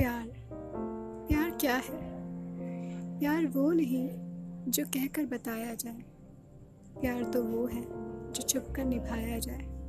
प्यार प्यार क्या है? प्यार वो नहीं जो कहकर बताया जाए। प्यार तो वो है जो छुप कर निभाया जाए।